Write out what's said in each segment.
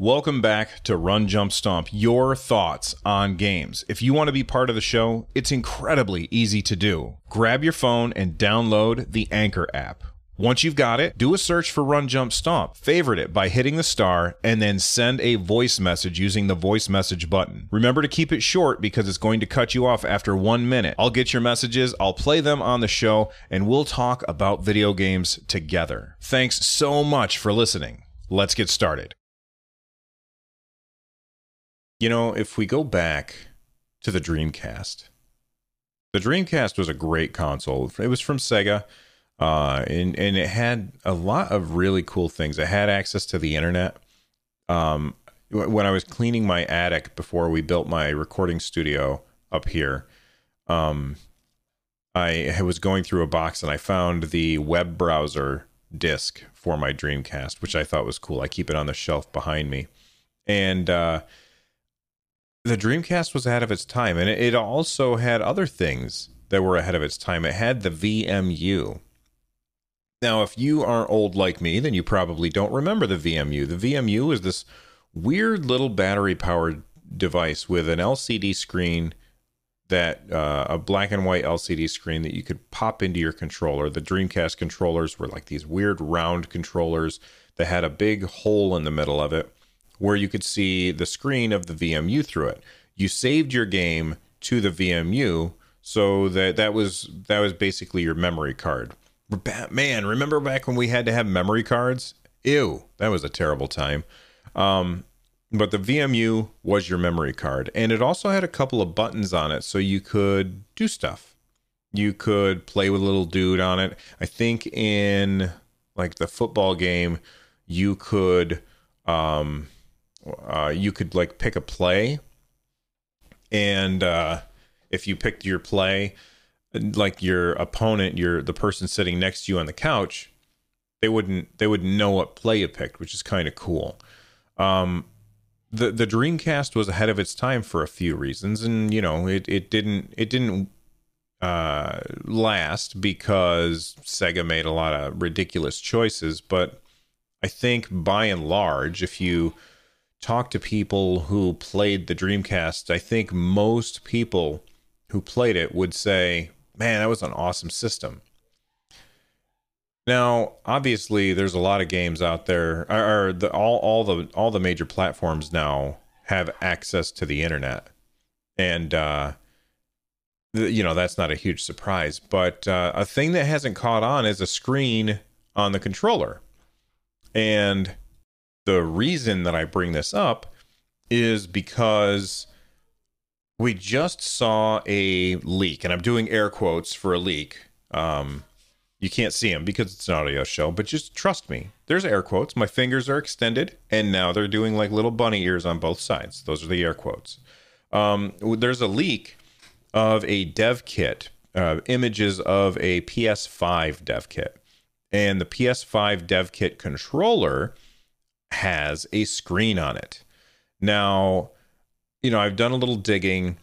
Welcome back to Run Jump Stomp, your thoughts on games. If you want to be part of the show, it's incredibly easy to do. Grab your phone and download the Anchor app. Once you've got it, do a search for Run Jump Stomp, favorite it by hitting the star, and then send a voice message using the voice message button. Remember to keep it short because it's going to cut you off after one minute. I'll get your messages, I'll play them on the show, and we'll talk about video games together. Thanks so much for listening. Let's get started. You know, if we go back to the Dreamcast, the Dreamcast was a great console. It was from Sega, uh, and and it had a lot of really cool things. It had access to the internet. Um, when I was cleaning my attic before we built my recording studio up here, um, I was going through a box and I found the web browser disk for my Dreamcast, which I thought was cool. I keep it on the shelf behind me, and uh, the Dreamcast was ahead of its time, and it also had other things that were ahead of its time. It had the VMU. Now, if you are old like me, then you probably don't remember the VMU. The VMU is this weird little battery powered device with an LCD screen that uh, a black and white LCD screen that you could pop into your controller. The Dreamcast controllers were like these weird round controllers that had a big hole in the middle of it where you could see the screen of the VMU through it. You saved your game to the VMU, so that that was that was basically your memory card. Man, remember back when we had to have memory cards? Ew, that was a terrible time. Um, but the VMU was your memory card, and it also had a couple of buttons on it, so you could do stuff. You could play with a little dude on it. I think in like the football game, you could um, uh, you could like pick a play, and uh, if you picked your play, like your opponent, your the person sitting next to you on the couch, they wouldn't they wouldn't know what play you picked, which is kind of cool. Um, the the Dreamcast was ahead of its time for a few reasons, and you know it it didn't it didn't uh, last because Sega made a lot of ridiculous choices. But I think by and large, if you talk to people who played the Dreamcast, I think most people who played it would say, man, that was an awesome system. Now, obviously, there's a lot of games out there, or, the, all all the all the major platforms now have access to the internet, and uh, you know that's not a huge surprise. But uh, a thing that hasn't caught on is a screen on the controller, and the reason that I bring this up is because we just saw a leak, and I'm doing air quotes for a leak. Um, you can't see them because it's an audio show, but just trust me. There's air quotes. My fingers are extended, and now they're doing like little bunny ears on both sides. Those are the air quotes. Um, there's a leak of a dev kit, uh, images of a PS5 dev kit, and the PS5 dev kit controller has a screen on it. Now, you know, I've done a little digging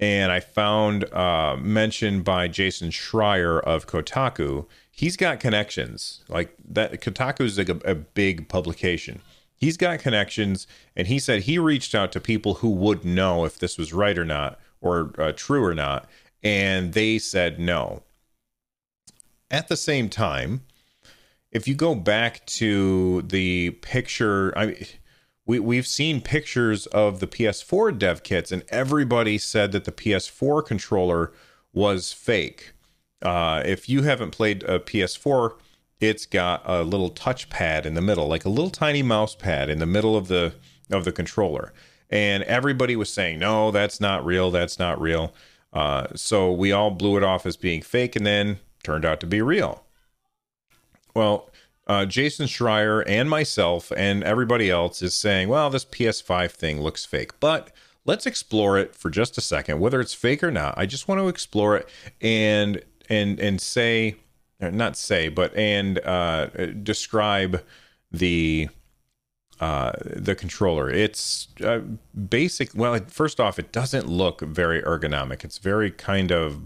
and I found uh, mentioned by Jason Schreier of Kotaku. He's got connections like that. Kotaku is like a, a big publication. He's got connections, and he said he reached out to people who would know if this was right or not, or uh, true or not, and they said no. At the same time, if you go back to the picture, I we we've seen pictures of the PS4 dev kits, and everybody said that the PS4 controller was fake. Uh, if you haven't played a PS4, it's got a little touchpad in the middle, like a little tiny mouse pad in the middle of the of the controller, and everybody was saying, "No, that's not real. That's not real." Uh, so we all blew it off as being fake, and then turned out to be real. Well, uh, Jason Schreier and myself and everybody else is saying, well, this PS5 thing looks fake. But let's explore it for just a second, whether it's fake or not. I just want to explore it and and and say, not say, but and uh, describe the uh, the controller. It's uh, basic. Well, first off, it doesn't look very ergonomic. It's very kind of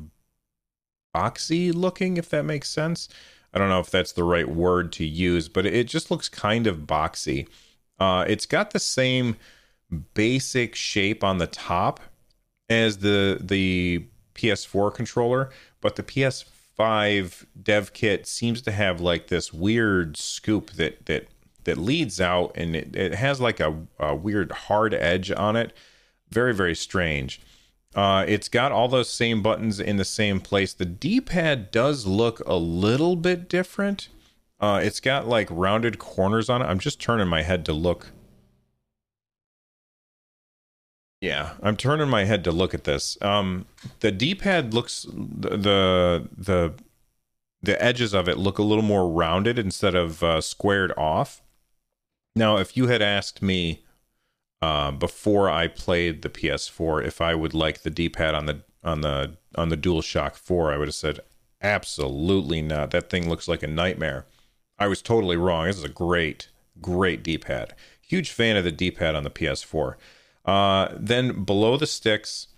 boxy looking, if that makes sense. I don't know if that's the right word to use, but it just looks kind of boxy. Uh, it's got the same basic shape on the top as the the PS4 controller, but the PS5 dev kit seems to have like this weird scoop that that that leads out, and it, it has like a, a weird hard edge on it. Very very strange. Uh, it's got all those same buttons in the same place. The D-pad does look a little bit different. Uh, it's got like rounded corners on it. I'm just turning my head to look. Yeah, I'm turning my head to look at this. Um, the D-pad looks the the the edges of it look a little more rounded instead of uh, squared off. Now, if you had asked me uh, before I played the PS4 if I would like the D-pad on the on the on the DualShock 4. I would have said absolutely not. That thing looks like a nightmare. I was totally wrong. This is a great, great D-pad. Huge fan of the D-pad on the PS4. Uh, then below the sticks,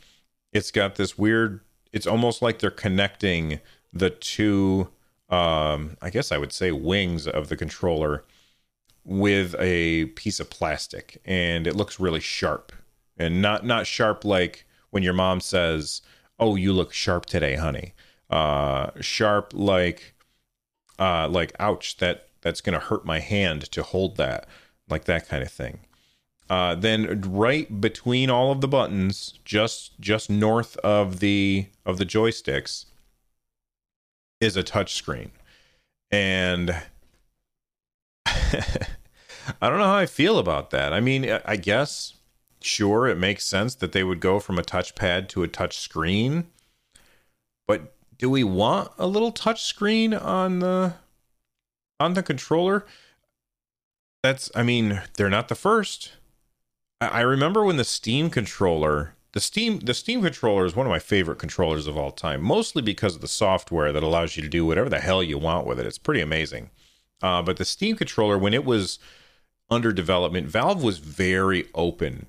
it's got this weird. It's almost like they're connecting the two. Um, I guess I would say wings of the controller with a piece of plastic and it looks really sharp. And not not sharp like when your mom says oh you look sharp today honey. Uh sharp like uh like ouch that that's gonna hurt my hand to hold that like that kind of thing. Uh then right between all of the buttons just just north of the of the joysticks is a touch screen and I don't know how I feel about that. I mean, I guess sure it makes sense that they would go from a touchpad to a touch screen, but do we want a little touch screen on the on the controller? That's I mean, they're not the first. I, I remember when the Steam controller the Steam the Steam controller is one of my favorite controllers of all time, mostly because of the software that allows you to do whatever the hell you want with it. It's pretty amazing. Uh, but the Steam controller, when it was under development, Valve was very open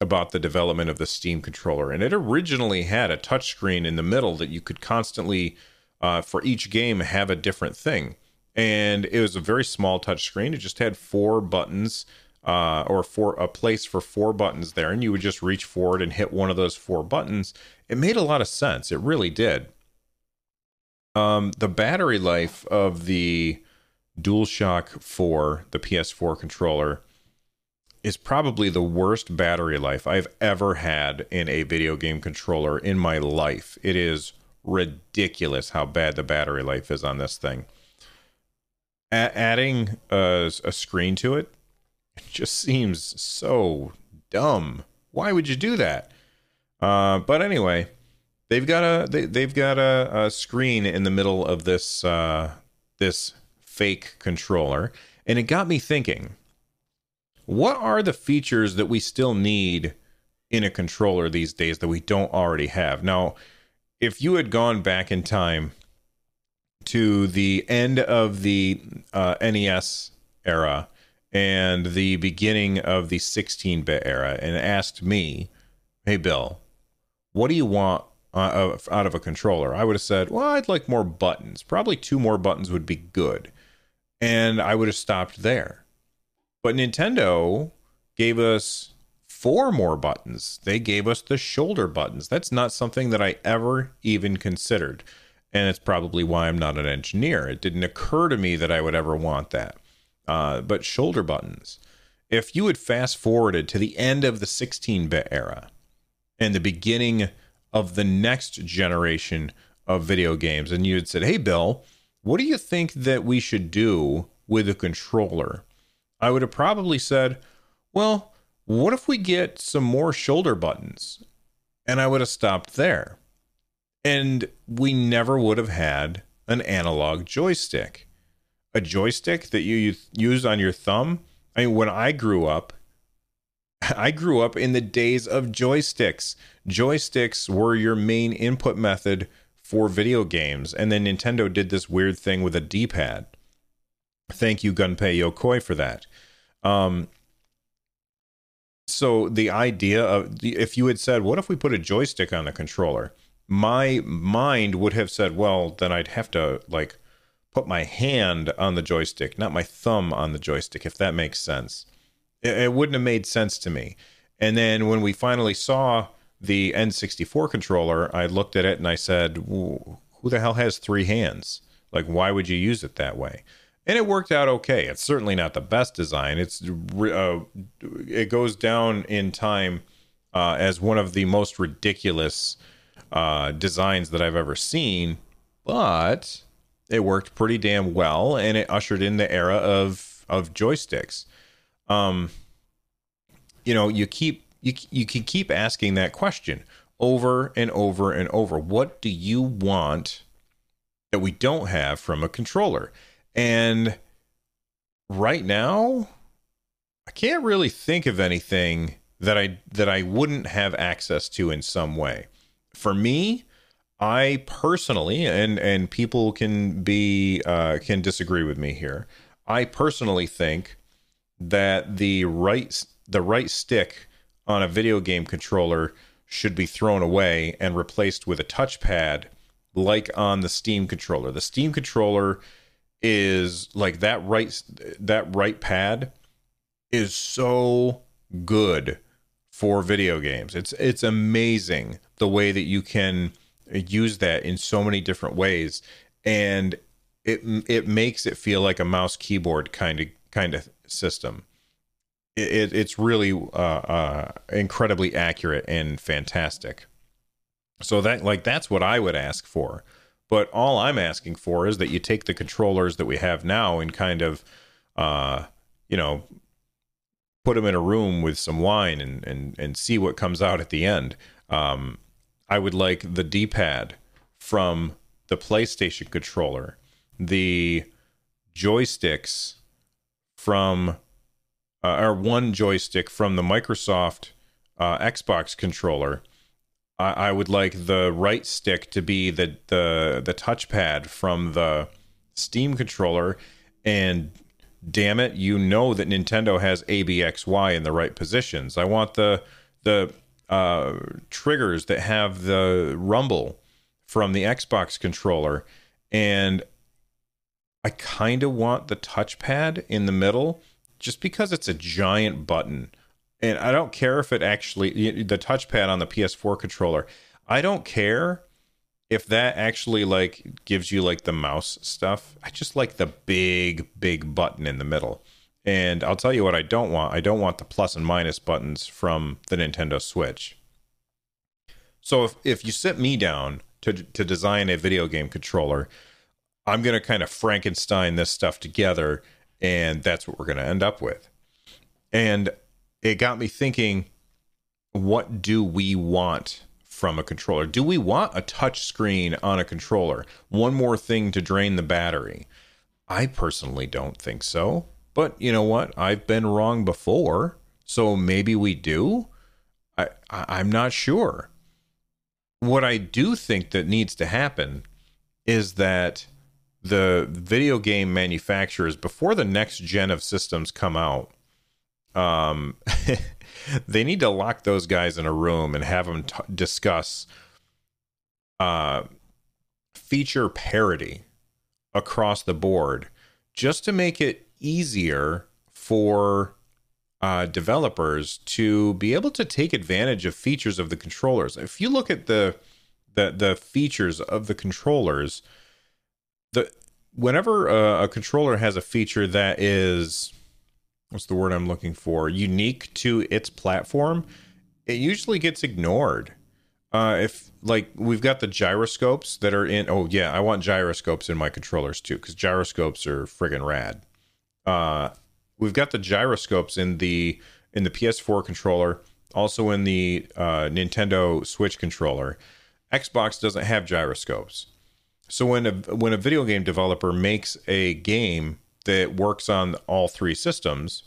about the development of the Steam controller, and it originally had a touchscreen in the middle that you could constantly, uh, for each game, have a different thing. And it was a very small touchscreen. It just had four buttons, uh, or for a place for four buttons there, and you would just reach forward and hit one of those four buttons. It made a lot of sense. It really did. Um, the battery life of the DualShock 4, the PS4 controller, is probably the worst battery life I've ever had in a video game controller in my life. It is ridiculous how bad the battery life is on this thing. A- adding a, a screen to it, it just seems so dumb. Why would you do that? Uh, but anyway, they've got a they, they've got a, a screen in the middle of this uh, this fake controller. And it got me thinking what are the features that we still need in a controller these days that we don't already have? Now, if you had gone back in time to the end of the uh, NES era and the beginning of the 16 bit era and asked me, hey, Bill, what do you want uh, out of a controller? I would have said, well, I'd like more buttons. Probably two more buttons would be good and I would have stopped there. But Nintendo gave us four more buttons. They gave us the shoulder buttons. That's not something that I ever even considered. And it's probably why I'm not an engineer. It didn't occur to me that I would ever want that. Uh, but shoulder buttons. If you had fast forwarded to the end of the 16 bit era and the beginning of the next generation of video games, and you had said, Hey, Bill, what do you think that we should do with a controller? I would have probably said, Well, what if we get some more shoulder buttons? And I would have stopped there. And we never would have had an analog joystick. A joystick that you use on your thumb. I mean, when I grew up, I grew up in the days of joysticks. Joysticks were your main input method for video games. And then Nintendo did this weird thing with a D pad. Thank you, Gunpei Yokoi, for that. Um, so the idea of if you had said, "What if we put a joystick on the controller?" My mind would have said, "Well, then I'd have to like put my hand on the joystick, not my thumb on the joystick, if that makes sense." It, it wouldn't have made sense to me. And then when we finally saw the N64 controller, I looked at it and I said, "Who the hell has three hands? Like, why would you use it that way?" And it worked out okay. It's certainly not the best design. It's uh, it goes down in time uh, as one of the most ridiculous uh, designs that I've ever seen, but it worked pretty damn well, and it ushered in the era of of joysticks. Um, you know, you keep you you can keep asking that question over and over and over. What do you want that we don't have from a controller? And right now, I can't really think of anything that I that I wouldn't have access to in some way. For me, I personally, and and people can be uh, can disagree with me here. I personally think that the right the right stick on a video game controller should be thrown away and replaced with a touchpad, like on the Steam controller. The Steam controller is like that right that right pad is so good for video games. It's it's amazing the way that you can use that in so many different ways and it it makes it feel like a mouse keyboard kind of kind of system. It, it's really uh, uh, incredibly accurate and fantastic. So that like that's what I would ask for. But all I'm asking for is that you take the controllers that we have now and kind of, uh, you know, put them in a room with some wine and and and see what comes out at the end. Um, I would like the D-pad from the PlayStation controller, the joysticks from uh, or one joystick from the Microsoft uh, Xbox controller. I, I would like the right stick to be the the the touchpad from the Steam controller, and damn it, you know that Nintendo has ABXY in the right positions. I want the the uh, triggers that have the rumble from the Xbox controller, and I kind of want the touchpad in the middle just because it's a giant button. And I don't care if it actually the touchpad on the PS4 controller. I don't care if that actually like gives you like the mouse stuff. I just like the big big button in the middle. And I'll tell you what I don't want. I don't want the plus and minus buttons from the Nintendo Switch. So if if you sit me down to to design a video game controller, I'm going to kind of Frankenstein this stuff together and that's what we're going to end up with. And it got me thinking what do we want from a controller? Do we want a touch screen on a controller? One more thing to drain the battery? I personally don't think so. But you know what? I've been wrong before. So maybe we do. I, I am not sure. What I do think that needs to happen is that the video game manufacturers before the next gen of systems come out um they need to lock those guys in a room and have them t- discuss uh feature parity across the board just to make it easier for uh, developers to be able to take advantage of features of the controllers. If you look at the the the features of the controllers, the whenever a, a controller has a feature that is what's the word I'm looking for unique to its platform, it usually gets ignored. Uh, if like we've got the gyroscopes that are in, oh yeah, I want gyroscopes in my controllers too because gyroscopes are friggin' rad. Uh, we've got the gyroscopes in the in the PS4 controller, also in the uh, Nintendo Switch controller. Xbox doesn't have gyroscopes. So when a when a video game developer makes a game that works on all three systems,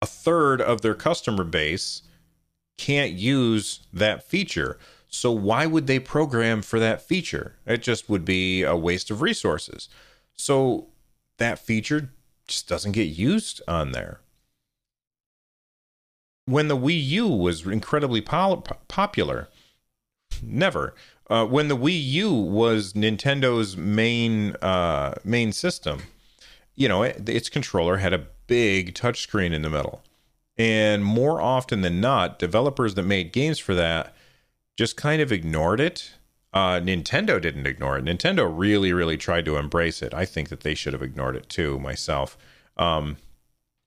a third of their customer base can't use that feature. So why would they program for that feature? It just would be a waste of resources. So that feature just doesn't get used on there. When the Wii U was incredibly popular, never uh, when the Wii U was Nintendo's main uh, main system, you know, it, its controller had a big touchscreen in the middle. And more often than not, developers that made games for that just kind of ignored it. Uh, Nintendo didn't ignore it. Nintendo really, really tried to embrace it. I think that they should have ignored it too, myself. Um,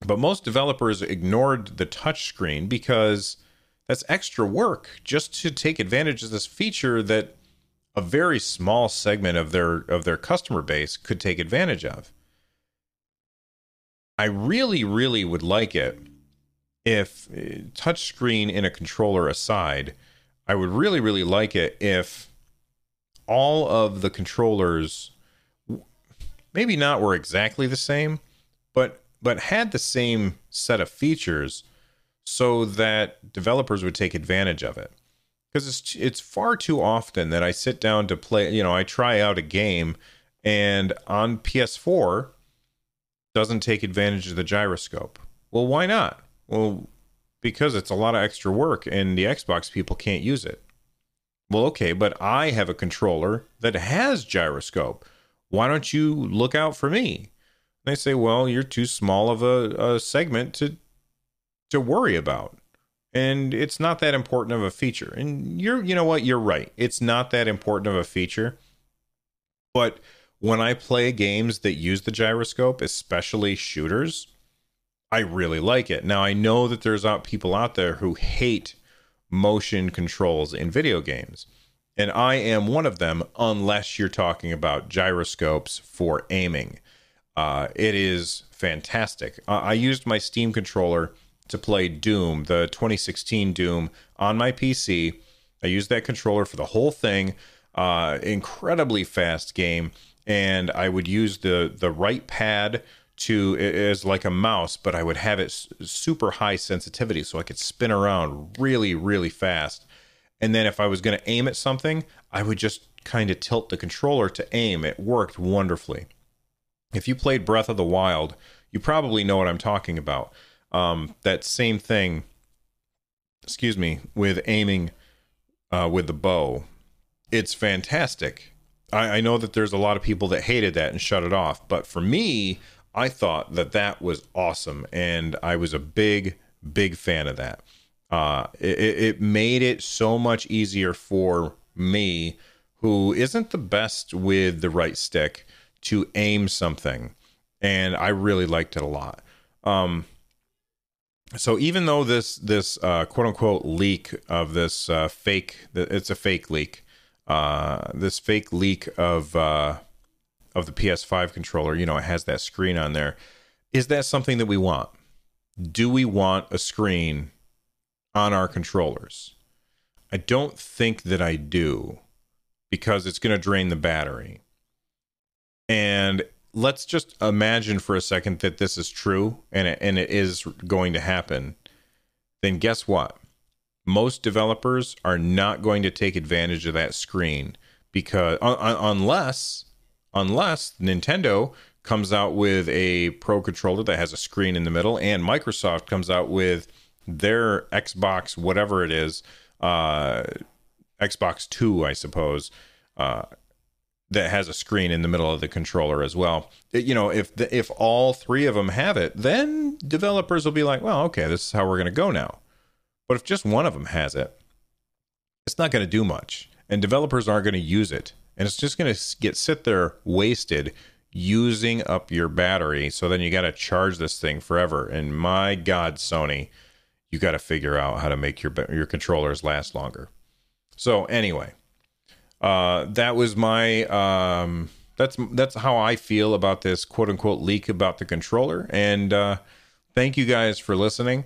but most developers ignored the touchscreen because that's extra work just to take advantage of this feature that a very small segment of their of their customer base could take advantage of. I really, really would like it if uh, touchscreen in a controller aside, I would really, really like it if all of the controllers maybe not were exactly the same, but but had the same set of features so that developers would take advantage of it. Because it's it's far too often that I sit down to play, you know, I try out a game and on PS4 doesn't take advantage of the gyroscope. Well, why not? Well, because it's a lot of extra work and the Xbox people can't use it. Well, okay, but I have a controller that has gyroscope. Why don't you look out for me? They say, well, you're too small of a, a segment to to worry about. And it's not that important of a feature. And you're you know what, you're right. It's not that important of a feature. But when I play games that use the gyroscope, especially shooters, I really like it. Now I know that there's out people out there who hate motion controls in video games. And I am one of them unless you're talking about gyroscopes for aiming. Uh, it is fantastic. Uh, I used my Steam controller to play Doom, the 2016 Doom, on my PC. I used that controller for the whole thing. Uh, incredibly fast game, and I would use the the right pad to as like a mouse, but I would have it super high sensitivity so I could spin around really, really fast. And then if I was going to aim at something, I would just kind of tilt the controller to aim. It worked wonderfully. If you played Breath of the Wild, you probably know what I'm talking about. Um, that same thing, excuse me, with aiming uh, with the bow. It's fantastic. I, I know that there's a lot of people that hated that and shut it off, but for me, I thought that that was awesome, and I was a big, big fan of that. Uh, it, it made it so much easier for me, who isn't the best with the right stick, to aim something, and I really liked it a lot. Um, so even though this this uh, quote unquote leak of this uh, fake, it's a fake leak. Uh, this fake leak of uh, of the PS5 controller, you know, it has that screen on there. Is that something that we want? Do we want a screen on our controllers? I don't think that I do because it's going to drain the battery. And let's just imagine for a second that this is true and it, and it is going to happen. Then guess what? Most developers are not going to take advantage of that screen because uh, unless unless Nintendo comes out with a Pro controller that has a screen in the middle, and Microsoft comes out with their Xbox, whatever it is, uh, Xbox Two, I suppose, uh, that has a screen in the middle of the controller as well. You know, if the, if all three of them have it, then developers will be like, well, okay, this is how we're going to go now. But if just one of them has it, it's not going to do much, and developers aren't going to use it and it's just going to get sit there wasted using up your battery. So then you got to charge this thing forever. And my God, Sony, you got to figure out how to make your your controllers last longer. So anyway, uh, that was my um, that's that's how I feel about this quote unquote leak about the controller. And uh, thank you guys for listening.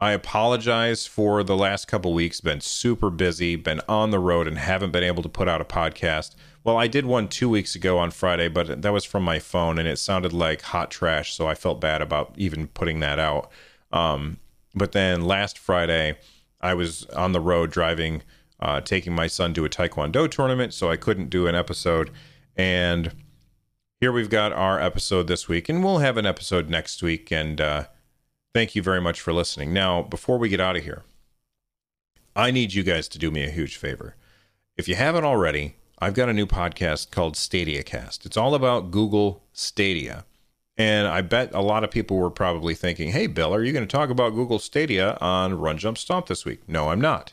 I apologize for the last couple weeks. Been super busy, been on the road, and haven't been able to put out a podcast. Well, I did one two weeks ago on Friday, but that was from my phone, and it sounded like hot trash, so I felt bad about even putting that out. Um, but then last Friday, I was on the road driving, uh, taking my son to a Taekwondo tournament, so I couldn't do an episode. And here we've got our episode this week, and we'll have an episode next week. And uh, Thank you very much for listening. Now, before we get out of here, I need you guys to do me a huge favor. If you haven't already, I've got a new podcast called Stadia Cast. It's all about Google Stadia. And I bet a lot of people were probably thinking, hey, Bill, are you going to talk about Google Stadia on Run Jump Stomp this week? No, I'm not.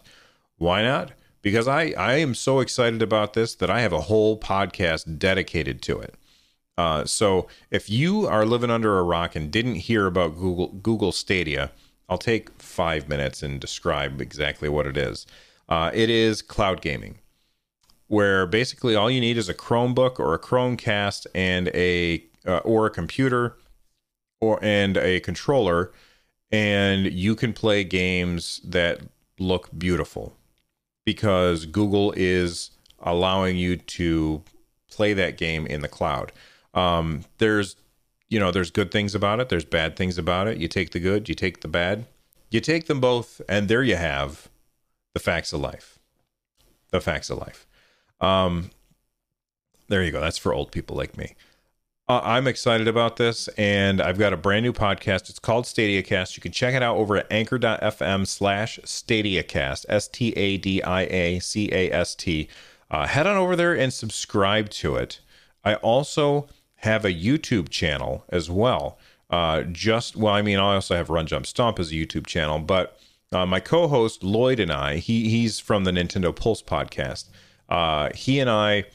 Why not? Because I, I am so excited about this that I have a whole podcast dedicated to it. Uh, so if you are living under a rock and didn't hear about Google Google Stadia, I'll take five minutes and describe exactly what it is. Uh, it is cloud gaming, where basically all you need is a Chromebook or a Chromecast and a uh, or a computer or and a controller, and you can play games that look beautiful because Google is allowing you to play that game in the cloud. Um, there's you know, there's good things about it, there's bad things about it. You take the good, you take the bad, you take them both, and there you have the facts of life. The facts of life. Um, there you go. That's for old people like me. Uh, I'm excited about this, and I've got a brand new podcast. It's called StadiaCast. You can check it out over at anchor.fm slash StadiaCast, S T A D I A C A S T. Uh, head on over there and subscribe to it. I also have a YouTube channel as well. Uh, just well, I mean, I also have Run Jump Stomp as a YouTube channel, but uh, my co-host Lloyd and I, he he's from the Nintendo Pulse podcast. Uh, he and I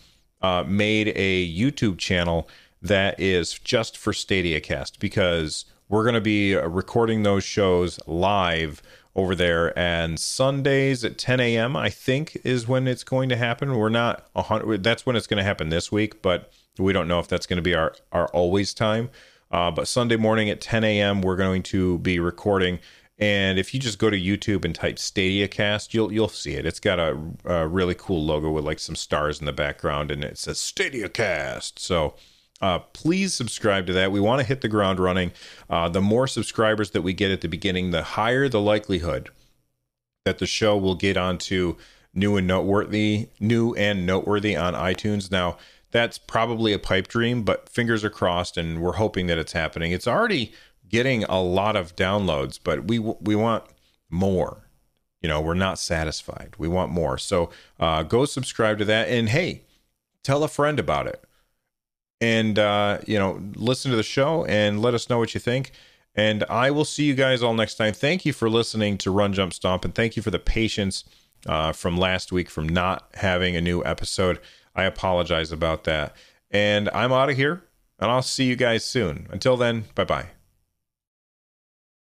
made a YouTube channel that is just for Stadia Cast because we're going to be recording those shows live over there and sundays at 10 a.m i think is when it's going to happen we're not 100 that's when it's going to happen this week but we don't know if that's going to be our, our always time. Uh, but Sunday morning at 10 a.m., we're going to be recording. And if you just go to YouTube and type Stadia Cast, you'll you'll see it. It's got a, a really cool logo with like some stars in the background, and it says Stadia Cast. So uh, please subscribe to that. We want to hit the ground running. Uh, the more subscribers that we get at the beginning, the higher the likelihood that the show will get onto new and noteworthy, new and noteworthy on iTunes. Now, that's probably a pipe dream, but fingers are crossed, and we're hoping that it's happening. It's already getting a lot of downloads, but we we want more. You know, we're not satisfied. We want more. So uh, go subscribe to that, and hey, tell a friend about it, and uh, you know, listen to the show and let us know what you think. And I will see you guys all next time. Thank you for listening to Run Jump Stomp, and thank you for the patience uh, from last week from not having a new episode. I apologize about that. And I'm out of here, and I'll see you guys soon. Until then, bye bye.